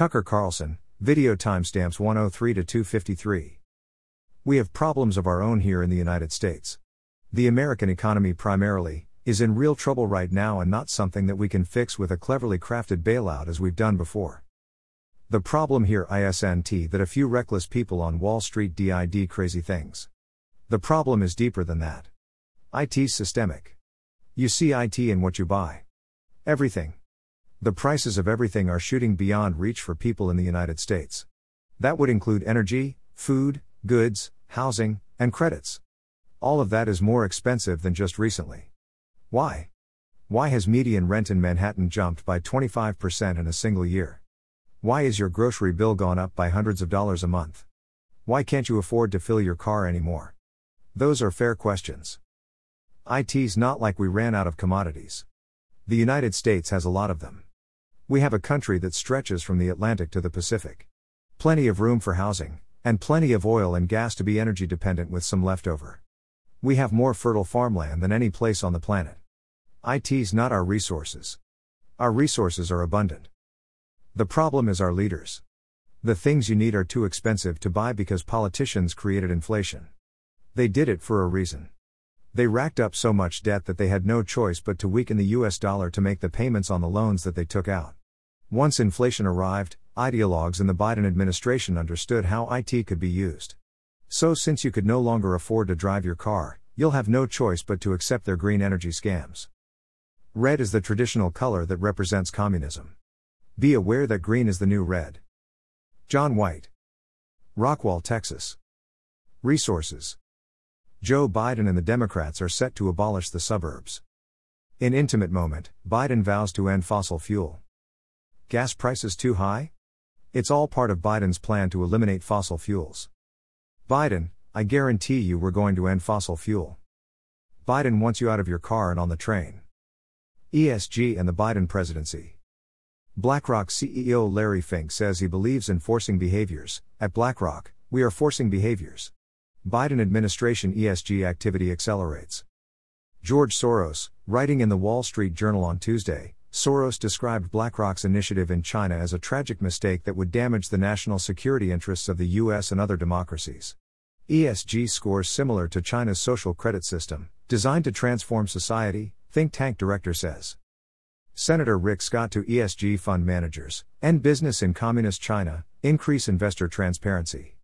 Tucker Carlson, video timestamps 103 to 253. We have problems of our own here in the United States. The American economy primarily is in real trouble right now and not something that we can fix with a cleverly crafted bailout as we've done before. The problem here isn't that a few reckless people on Wall Street did crazy things. The problem is deeper than that. IT's systemic. You see IT in what you buy. Everything. The prices of everything are shooting beyond reach for people in the United States. That would include energy, food, goods, housing, and credits. All of that is more expensive than just recently. Why? Why has median rent in Manhattan jumped by 25% in a single year? Why is your grocery bill gone up by hundreds of dollars a month? Why can't you afford to fill your car anymore? Those are fair questions. IT's not like we ran out of commodities. The United States has a lot of them. We have a country that stretches from the Atlantic to the Pacific. Plenty of room for housing, and plenty of oil and gas to be energy dependent with some leftover. We have more fertile farmland than any place on the planet. IT's not our resources. Our resources are abundant. The problem is our leaders. The things you need are too expensive to buy because politicians created inflation. They did it for a reason. They racked up so much debt that they had no choice but to weaken the US dollar to make the payments on the loans that they took out. Once inflation arrived, ideologues in the Biden administration understood how IT could be used. So, since you could no longer afford to drive your car, you'll have no choice but to accept their green energy scams. Red is the traditional color that represents communism. Be aware that green is the new red. John White. Rockwall, Texas. Resources Joe Biden and the Democrats are set to abolish the suburbs. In intimate moment, Biden vows to end fossil fuel. Gas prices too high? It's all part of Biden's plan to eliminate fossil fuels. Biden, I guarantee you we're going to end fossil fuel. Biden wants you out of your car and on the train. ESG and the Biden presidency. BlackRock CEO Larry Fink says he believes in forcing behaviors. At BlackRock, we are forcing behaviors. Biden administration ESG activity accelerates. George Soros, writing in the Wall Street Journal on Tuesday, Soros described BlackRock's initiative in China as a tragic mistake that would damage the national security interests of the US and other democracies. ESG scores similar to China's social credit system, designed to transform society, think tank director says. Senator Rick Scott to ESG fund managers, end business in communist China, increase investor transparency.